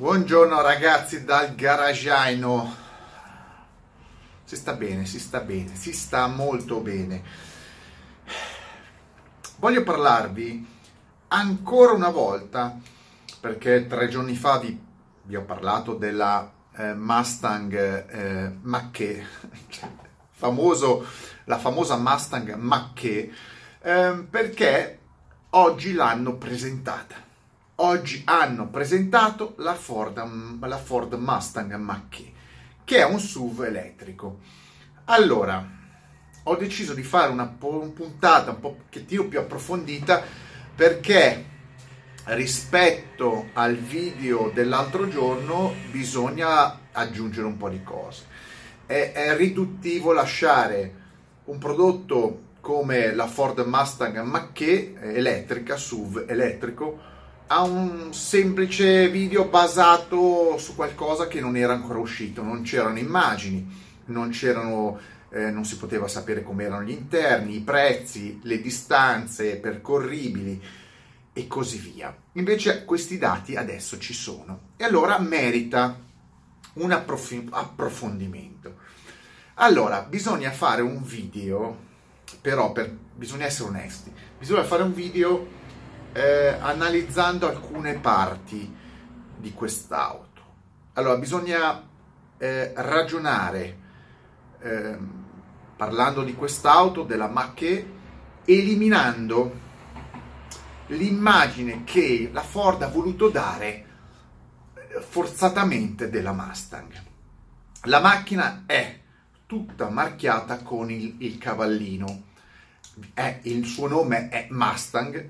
Buongiorno ragazzi dal garagiano. Si sta bene, si sta bene, si sta molto bene. Voglio parlarvi ancora una volta, perché tre giorni fa vi, vi ho parlato della eh, Mustang eh, Macché, famoso, la famosa Mustang Macché, eh, perché oggi l'hanno presentata oggi hanno presentato la Ford, la Ford Mustang Mach-E, che è un SUV elettrico. Allora, ho deciso di fare una puntata un pochettino più approfondita perché rispetto al video dell'altro giorno bisogna aggiungere un po' di cose. È, è riduttivo lasciare un prodotto come la Ford Mustang Mach-E elettrica, SUV elettrico, a un semplice video basato su qualcosa che non era ancora uscito, non c'erano immagini, non, c'erano, eh, non si poteva sapere come erano gli interni, i prezzi, le distanze percorribili e così via. Invece questi dati adesso ci sono e allora merita un approf- approfondimento. Allora, bisogna fare un video, però per, bisogna essere onesti, bisogna fare un video eh, analizzando alcune parti di quest'auto. Allora, bisogna eh, ragionare, eh, parlando di quest'auto, della Mach-E, eliminando l'immagine che la Ford ha voluto dare eh, forzatamente della Mustang. La macchina è tutta marchiata con il, il cavallino, è, il suo nome è Mustang,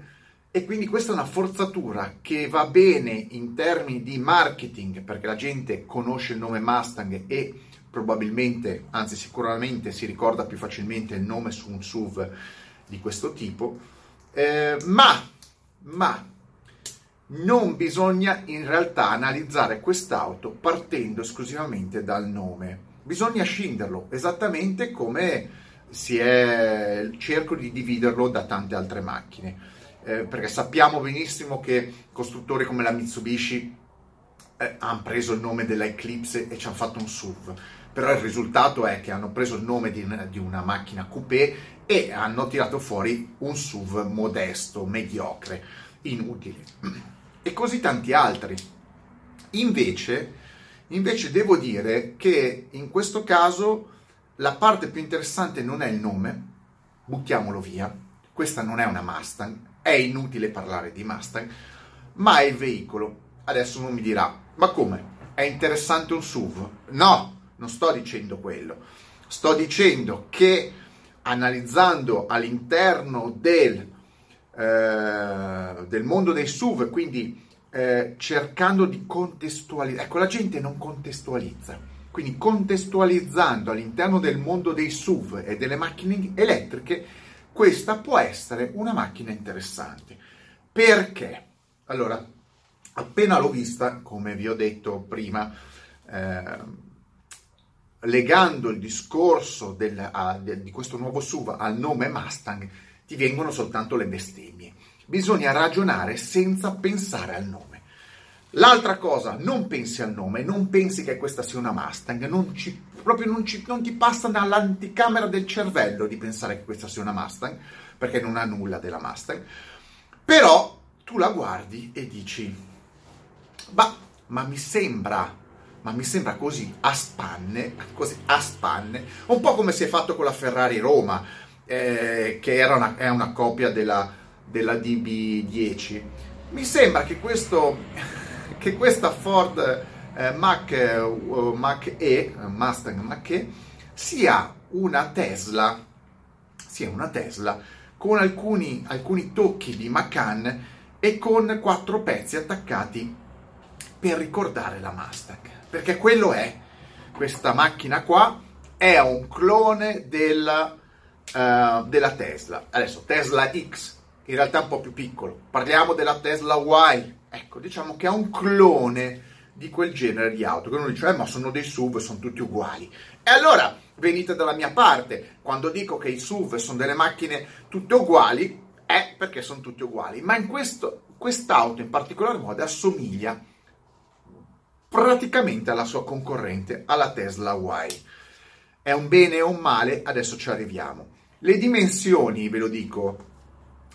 e quindi questa è una forzatura che va bene in termini di marketing perché la gente conosce il nome Mustang e probabilmente, anzi sicuramente si ricorda più facilmente il nome su un SUV di questo tipo, eh, ma, ma non bisogna in realtà analizzare quest'auto partendo esclusivamente dal nome, bisogna scinderlo esattamente come si è, cerco di dividerlo da tante altre macchine eh, perché sappiamo benissimo che costruttori come la Mitsubishi eh, hanno preso il nome della Eclipse e ci hanno fatto un SUV, però il risultato è che hanno preso il nome di, di una macchina coupé e hanno tirato fuori un SUV modesto, mediocre, inutile. E così tanti altri. Invece, invece devo dire che in questo caso la parte più interessante non è il nome, buttiamolo via, questa non è una Mustang, è inutile parlare di Mustang, ma è il veicolo. Adesso uno mi dirà, ma come? È interessante un SUV? No, non sto dicendo quello. Sto dicendo che analizzando all'interno del, eh, del mondo dei SUV, quindi eh, cercando di contestualizzare, ecco la gente non contestualizza, quindi contestualizzando all'interno del mondo dei SUV e delle macchine elettriche, questa può essere una macchina interessante. Perché? Allora, appena l'ho vista, come vi ho detto prima, eh, legando il discorso del, a, de, di questo nuovo SUV al nome Mustang, ti vengono soltanto le bestemmie. Bisogna ragionare senza pensare al nome. L'altra cosa, non pensi al nome, non pensi che questa sia una Mustang, non ci, proprio non, ci, non ti passa dall'anticamera del cervello di pensare che questa sia una Mustang, perché non ha nulla della Mustang, però tu la guardi e dici, bah, ma mi sembra, ma mi sembra così a spanne, così a spanne, un po' come si è fatto con la Ferrari Roma, eh, che era una, è una copia della, della DB10. Mi sembra che questo che questa Ford eh, uh, Mach E, Mustang Mach E, sia una Tesla, sia una Tesla con alcuni, alcuni tocchi di Macan e con quattro pezzi attaccati per ricordare la Mustang. Perché quello è, questa macchina qua è un clone della, uh, della Tesla. Adesso Tesla X, in realtà un po' più piccolo. Parliamo della Tesla Y, Ecco, diciamo che è un clone di quel genere di auto, che uno dice, eh, ma sono dei SUV, sono tutti uguali. E allora, venite dalla mia parte, quando dico che i SUV sono delle macchine tutte uguali, è perché sono tutte uguali, ma in questo, quest'auto in particolar modo assomiglia praticamente alla sua concorrente, alla Tesla Y. È un bene o un male? Adesso ci arriviamo. Le dimensioni, ve lo dico,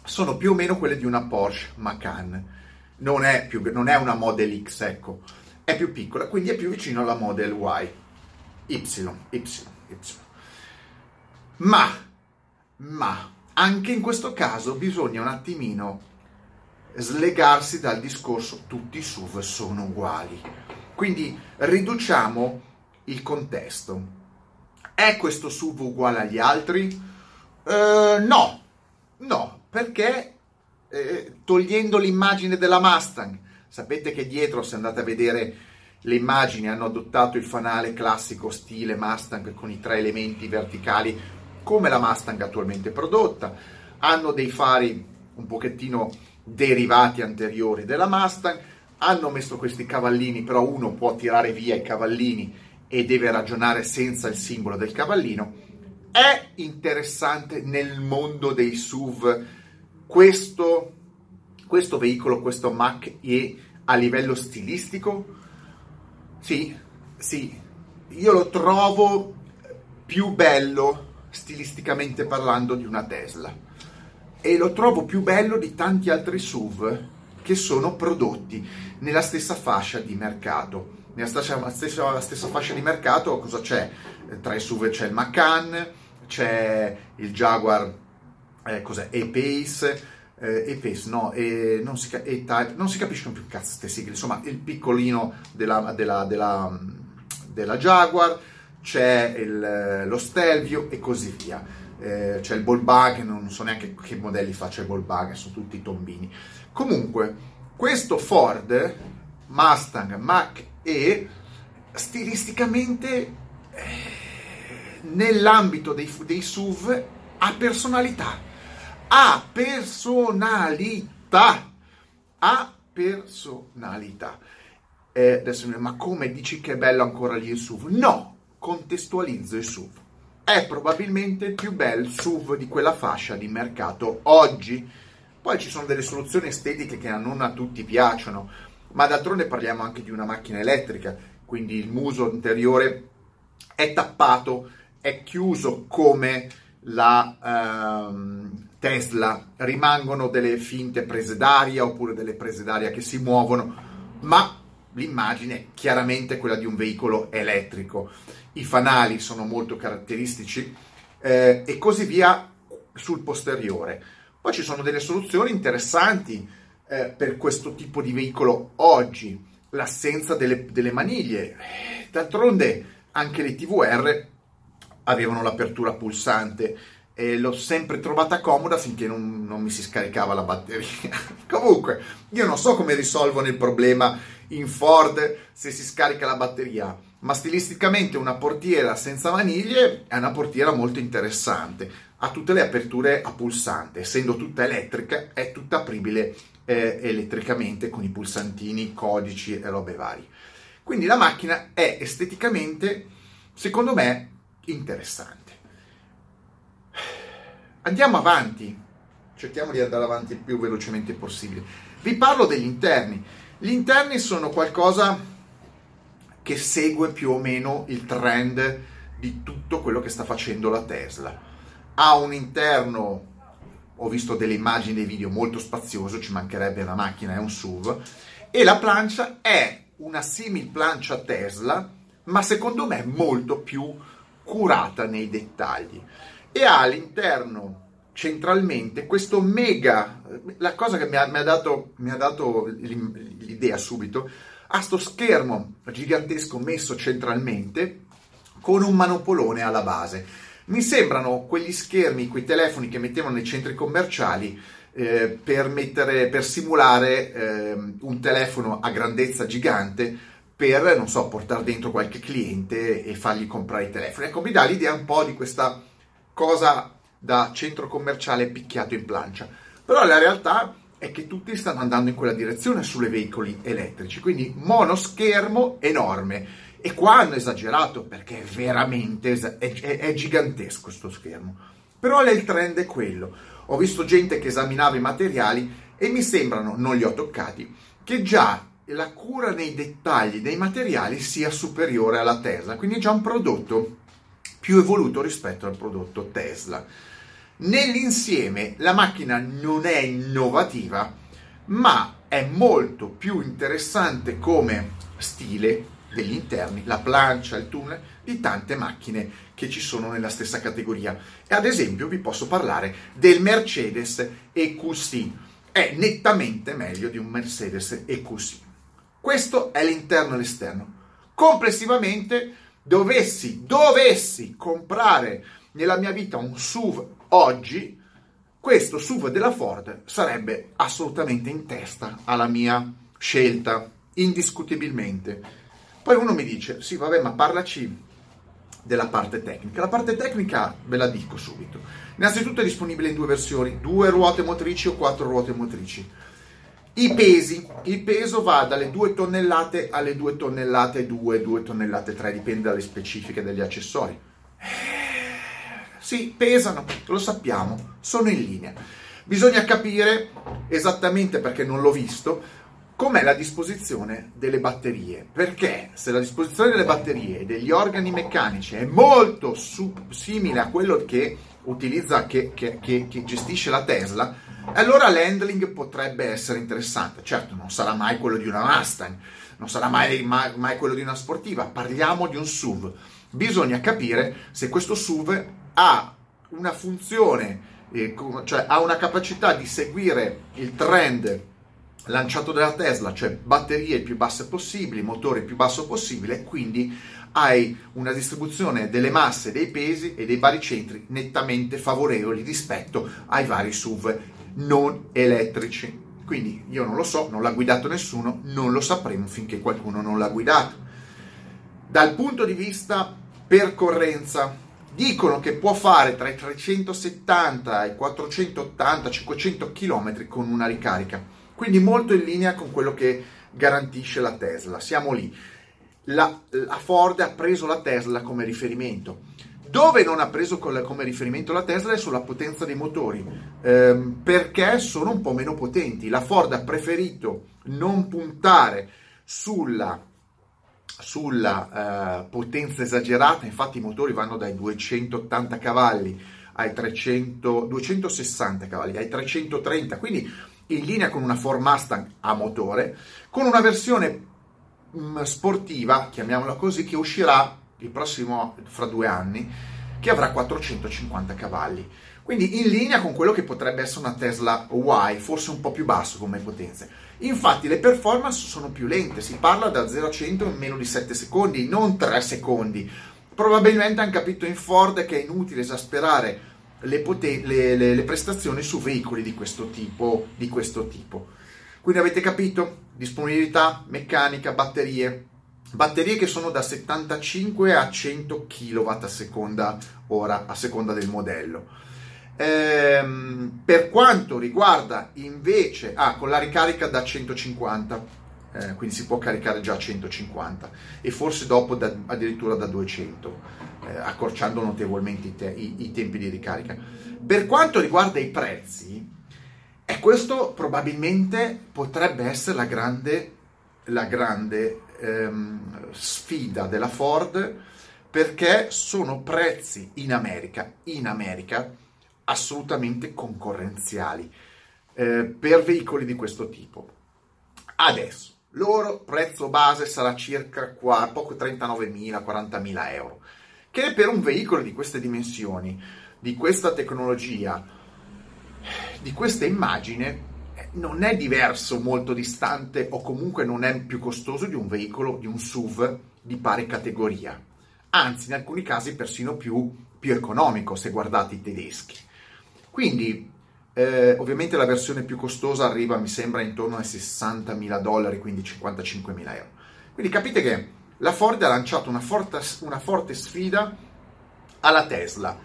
sono più o meno quelle di una Porsche Macan. Non è, più, non è una Model X, ecco, è più piccola, quindi è più vicino alla Model Y. Y, Y, Y. Ma, ma, anche in questo caso bisogna un attimino slegarsi dal discorso tutti i SUV sono uguali. Quindi riduciamo il contesto. È questo SUV uguale agli altri? Uh, no, no, perché eh, togliendo l'immagine della Mustang, sapete che dietro, se andate a vedere le immagini, hanno adottato il fanale classico stile Mustang con i tre elementi verticali come la Mustang attualmente prodotta, hanno dei fari un pochettino derivati anteriori della Mustang, hanno messo questi cavallini, però uno può tirare via i cavallini e deve ragionare senza il simbolo del cavallino. È interessante nel mondo dei SUV questo, questo veicolo, questo Mach E a livello stilistico? Sì, sì, io lo trovo più bello stilisticamente parlando di una Tesla e lo trovo più bello di tanti altri SUV che sono prodotti nella stessa fascia di mercato. Nella stessa, stessa, stessa fascia di mercato cosa c'è? Tra i SUV c'è il Macan, c'è il Jaguar eh, cos'è? E-Pace, eh, E-Pace, no, e non, si, E-Type, non si capiscono più cazzo queste sigle, insomma il piccolino della, della, della, della Jaguar, c'è il, lo Stelvio e così via. Eh, c'è il ball bug, non so neanche che modelli faccia il ball bug, sono tutti tombini. Comunque, questo Ford Mustang Mach E stilisticamente eh, nell'ambito dei, dei SUV ha personalità ha personalità. Ha personalità. Eh, adesso, ma come dici che è bello ancora lì il SUV? No, contestualizzo il SUV. È probabilmente il più bel SUV di quella fascia di mercato oggi. Poi ci sono delle soluzioni estetiche che non a tutti piacciono, ma d'altronde parliamo anche di una macchina elettrica, quindi il muso interiore è tappato, è chiuso come la um, Tesla, rimangono delle finte prese d'aria oppure delle prese d'aria che si muovono, ma l'immagine è chiaramente quella di un veicolo elettrico. I fanali sono molto caratteristici eh, e così via sul posteriore. Poi ci sono delle soluzioni interessanti eh, per questo tipo di veicolo oggi, l'assenza delle, delle maniglie. D'altronde anche le TVR avevano l'apertura pulsante e l'ho sempre trovata comoda finché non, non mi si scaricava la batteria. Comunque, io non so come risolvono il problema in Ford se si scarica la batteria, ma stilisticamente una portiera senza maniglie è una portiera molto interessante. Ha tutte le aperture a pulsante, essendo tutta elettrica, è tutta apribile eh, elettricamente con i pulsantini, codici e robe varie. Quindi la macchina è esteticamente, secondo me, interessante. Andiamo avanti, cerchiamo di andare avanti il più velocemente possibile. Vi parlo degli interni. Gli interni sono qualcosa che segue più o meno il trend di tutto quello che sta facendo la Tesla. Ha un interno, ho visto delle immagini e video molto spazioso, ci mancherebbe una macchina, è un SUV, e la plancia è una simil plancia Tesla, ma secondo me molto più curata nei dettagli e ha all'interno centralmente questo mega, la cosa che mi ha, mi ha, dato, mi ha dato, l'idea subito, ha sto schermo gigantesco messo centralmente con un manopolone alla base. Mi sembrano quegli schermi, quei telefoni che mettevano nei centri commerciali eh, per, mettere, per simulare eh, un telefono a grandezza gigante per, non so, portare dentro qualche cliente e fargli comprare i telefoni. Ecco, mi dà l'idea un po' di questa cosa da centro commerciale picchiato in plancia. Però la realtà è che tutti stanno andando in quella direzione sulle veicoli elettrici, quindi monoschermo enorme. E qua hanno esagerato perché è veramente è, è, è gigantesco questo schermo. Però il trend è quello. Ho visto gente che esaminava i materiali e mi sembrano, non li ho toccati, che già la cura nei dettagli dei materiali sia superiore alla Tesla, quindi è già un prodotto più evoluto rispetto al prodotto Tesla. Nell'insieme la macchina non è innovativa, ma è molto più interessante come stile degli interni, la plancia, il tunnel, di tante macchine che ci sono nella stessa categoria. E ad esempio vi posso parlare del Mercedes EQC. È nettamente meglio di un Mercedes EQC. Questo è l'interno e l'esterno. Complessivamente, dovessi, dovessi comprare nella mia vita un SUV oggi, questo SUV della Ford sarebbe assolutamente in testa alla mia scelta, indiscutibilmente. Poi uno mi dice, sì vabbè, ma parlaci della parte tecnica. La parte tecnica ve la dico subito. Innanzitutto è disponibile in due versioni, due ruote motrici o quattro ruote motrici. I pesi, il peso va dalle 2 tonnellate alle 2 tonnellate 2, 2 tonnellate 3, dipende dalle specifiche degli accessori. Sì, pesano, lo sappiamo, sono in linea. Bisogna capire esattamente perché non l'ho visto com'è la disposizione delle batterie. Perché se la disposizione delle batterie e degli organi meccanici è molto sub- simile a quello che utilizza, che, che, che, che gestisce la Tesla, allora l'handling potrebbe essere interessante. Certo, non sarà mai quello di una Mustang, non sarà mai, mai, mai quello di una sportiva, parliamo di un SUV. Bisogna capire se questo SUV ha una funzione, eh, cioè ha una capacità di seguire il trend lanciato dalla Tesla, cioè batterie più basse possibili, motore più basso possibile, quindi hai una distribuzione delle masse, dei pesi e dei baricentri nettamente favorevoli rispetto ai vari SUV non elettrici. Quindi io non lo so, non l'ha guidato nessuno, non lo sapremo finché qualcuno non l'ha guidato. Dal punto di vista percorrenza, dicono che può fare tra i 370 e i 480-500 km con una ricarica, quindi molto in linea con quello che garantisce la Tesla. Siamo lì. La, la Ford ha preso la Tesla come riferimento dove non ha preso come riferimento la Tesla è sulla potenza dei motori, ehm, perché sono un po' meno potenti. La Ford ha preferito non puntare sulla, sulla uh, potenza esagerata, infatti i motori vanno dai 280 cavalli ai 300, 260 cavalli, ai 330, quindi in linea con una Ford Mustang a motore, con una versione mh, mm, sportiva, chiamiamola così, che uscirà il prossimo fra due anni, che avrà 450 cavalli. Quindi in linea con quello che potrebbe essere una Tesla Y, forse un po' più basso come potenze. Infatti le performance sono più lente, si parla da 0 a 100 in meno di 7 secondi, non 3 secondi. Probabilmente hanno capito in Ford che è inutile esasperare le, poten- le, le, le prestazioni su veicoli di questo, tipo, di questo tipo. Quindi avete capito? Disponibilità, meccanica, batterie, batterie che sono da 75 a 100 kW a seconda ora, a seconda del modello. Ehm, per quanto riguarda invece, ah, con la ricarica da 150, eh, quindi si può caricare già a 150 e forse dopo da, addirittura da 200, eh, accorciando notevolmente i, te, i, i, tempi di ricarica. Per quanto riguarda i prezzi, e questo probabilmente potrebbe essere la grande, la grande ehm, sfida della Ford perché sono prezzi in America, in America assolutamente concorrenziali eh, per veicoli di questo tipo. Adesso, loro prezzo base sarà circa qua, poco 39.000, 40.000 euro, che per un veicolo di queste dimensioni, di questa tecnologia, di questa immagine, non è diverso, molto distante o comunque non è più costoso di un veicolo, di un SUV di pari categoria. Anzi, in alcuni casi persino più, più economico se guardate i tedeschi. Quindi, eh, ovviamente la versione più costosa arriva, mi sembra, intorno ai 60.000 dollari, quindi 55.000 euro. Quindi capite che la Ford ha lanciato una forte, una forte sfida alla Tesla,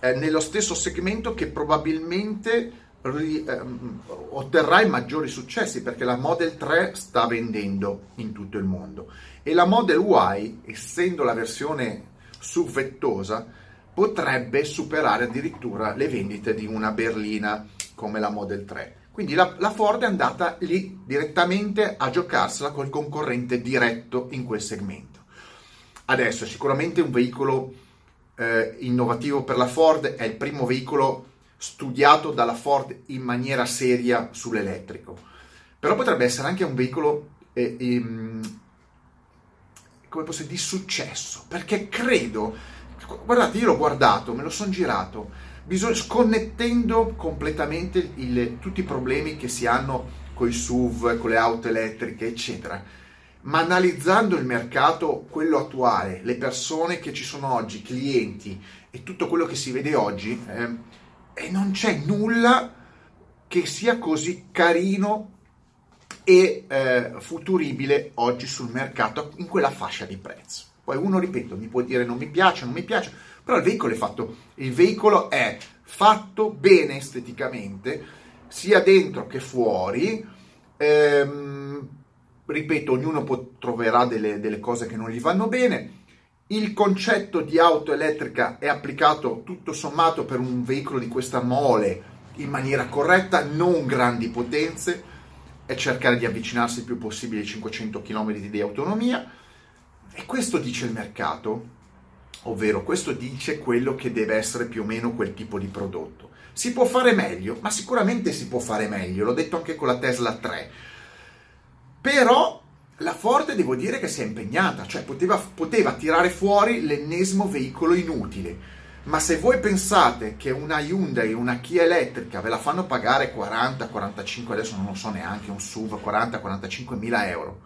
eh, nello stesso segmento che probabilmente ri, ehm, otterrà i maggiori successi perché la Model 3 sta vendendo in tutto il mondo e la Model Y, essendo la versione subvettosa, potrebbe superare addirittura le vendite di una berlina come la Model 3. Quindi la, la, Ford è andata lì direttamente a giocarsela col concorrente diretto in quel segmento. Adesso sicuramente un veicolo eh, innovativo per la Ford, è il primo veicolo studiato dalla Ford in maniera seria sull'elettrico. Però potrebbe essere anche un veicolo eh, ehm, come posso dire, di successo, perché credo, guardate, io l'ho guardato, me lo sono girato, bisogna, sconnettendo completamente il, tutti i problemi che si hanno con i SUV, con le auto elettriche, eccetera, ma analizzando il mercato, quello attuale, le persone che ci sono oggi, clienti e tutto quello che si vede oggi, eh, e non c'è nulla che sia così carino e eh, futuribile oggi sul mercato in quella fascia di prezzo. Poi uno, ripeto, mi può dire non mi piace, non mi piace, però il veicolo è fatto, il veicolo è fatto bene esteticamente, sia dentro che fuori. Ehm, ripeto, ognuno può, troverà delle, delle cose che non gli vanno bene. Il concetto di auto elettrica è applicato tutto sommato per un veicolo di questa mole in maniera corretta, non grandi potenze, è cercare di avvicinarsi il più possibile ai 500 km di autonomia e questo dice il mercato, ovvero questo dice quello che deve essere più o meno quel tipo di prodotto. Si può fare meglio, ma sicuramente si può fare meglio, l'ho detto anche con la Tesla 3. Però la Ford devo dire che si è impegnata, cioè poteva, poteva tirare fuori l'ennesimo veicolo inutile ma se voi pensate che una Hyundai, una Kia elettrica ve la fanno pagare 40, 45, adesso non lo so neanche, un SUV 40, 45 mila euro,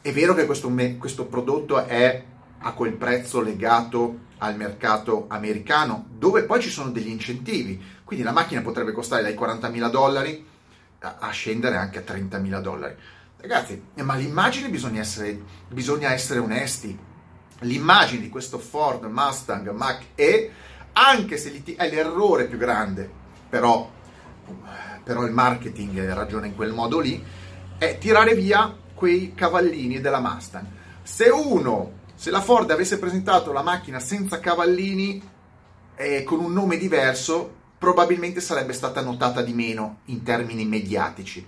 è vero che questo, questo prodotto è a quel prezzo legato al mercato americano, dove poi ci sono degli incentivi, quindi la macchina potrebbe costare dai 40 mila dollari a, scendere anche a 30 mila dollari. Ragazzi, ma l'immagine bisogna essere, bisogna essere onesti l'immagine di questo Ford Mustang Mach E, anche se è l'errore più grande, però, però il marketing ragiona in quel modo lì, è tirare via quei cavallini della Mustang. Se uno, se la Ford avesse presentato la macchina senza cavallini e con un nome diverso, probabilmente sarebbe stata notata di meno in termini mediatici.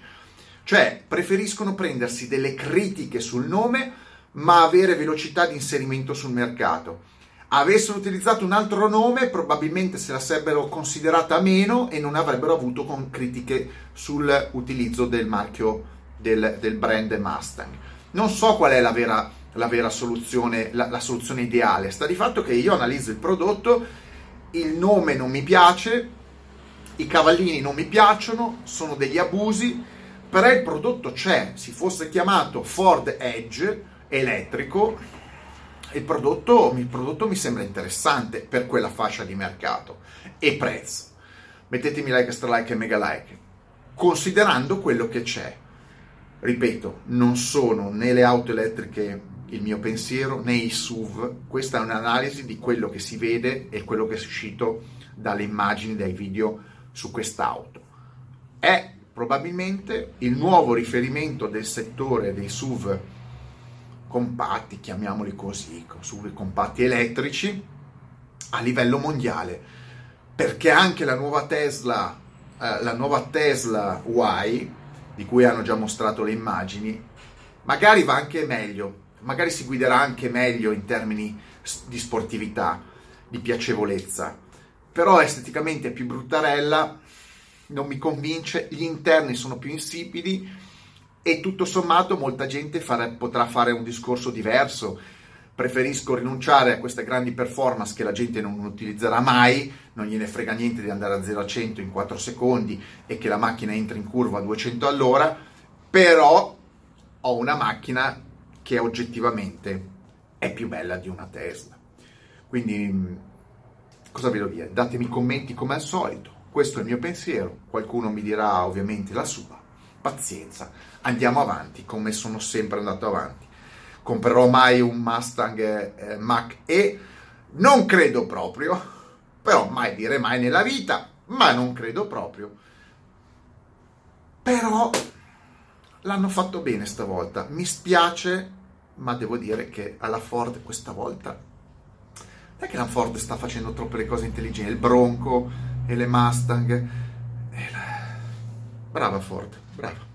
Cioè, preferiscono prendersi delle critiche sul nome ma avere velocità di inserimento sul mercato. Avessero utilizzato un altro nome, probabilmente se la sarebbero considerata meno e non avrebbero avuto con critiche sull'utilizzo del marchio del, del, brand Mustang. Non so qual è la vera, la vera soluzione, la, la soluzione ideale. Sta di fatto che io analizzo il prodotto, il nome non mi piace, i cavallini non mi piacciono, sono degli abusi, però il prodotto c'è. Si fosse chiamato Ford Edge, elettrico, il prodotto, il prodotto mi sembra interessante per quella fascia di mercato e prezzo. Mettetemi like, extra like e mega like, considerando quello che c'è. Ripeto, non sono né le auto elettriche il mio pensiero né i SUV, questa è un'analisi di quello che si vede e quello che è uscito dalle immagini, dai video su quest'auto. È probabilmente il nuovo riferimento del settore dei SUV compatti, chiamiamoli così, SUV compatti elettrici a livello mondiale, perché anche la nuova Tesla, eh, la nuova Tesla Y, di cui hanno già mostrato le immagini, magari va anche meglio, magari si guiderà anche meglio in termini di sportività, di piacevolezza, però esteticamente è più bruttarella, non mi convince, gli interni sono più insipidi, e tutto sommato molta gente fare, potrà fare un discorso diverso. Preferisco rinunciare a queste grandi performance che la gente non utilizzerà mai, non gliene frega niente di andare da 0 a 100 in 4 secondi e che la macchina entri in curva a 200 all'ora, però ho una macchina che oggettivamente è più bella di una Tesla. Quindi cosa vi devo dire? Datemi commenti come al solito, questo è il mio pensiero, qualcuno mi dirà ovviamente la sua pazienza, andiamo avanti come sono sempre andato avanti. Comprerò mai un Mustang eh, Mach E? Non credo proprio, però mai dire mai nella vita, ma non credo proprio. Però l'hanno fatto bene stavolta, mi spiace, ma devo dire che alla Ford questa volta non è che la Ford sta facendo troppe le cose intelligenti, il Bronco e le Mustang Brava Ford, brava.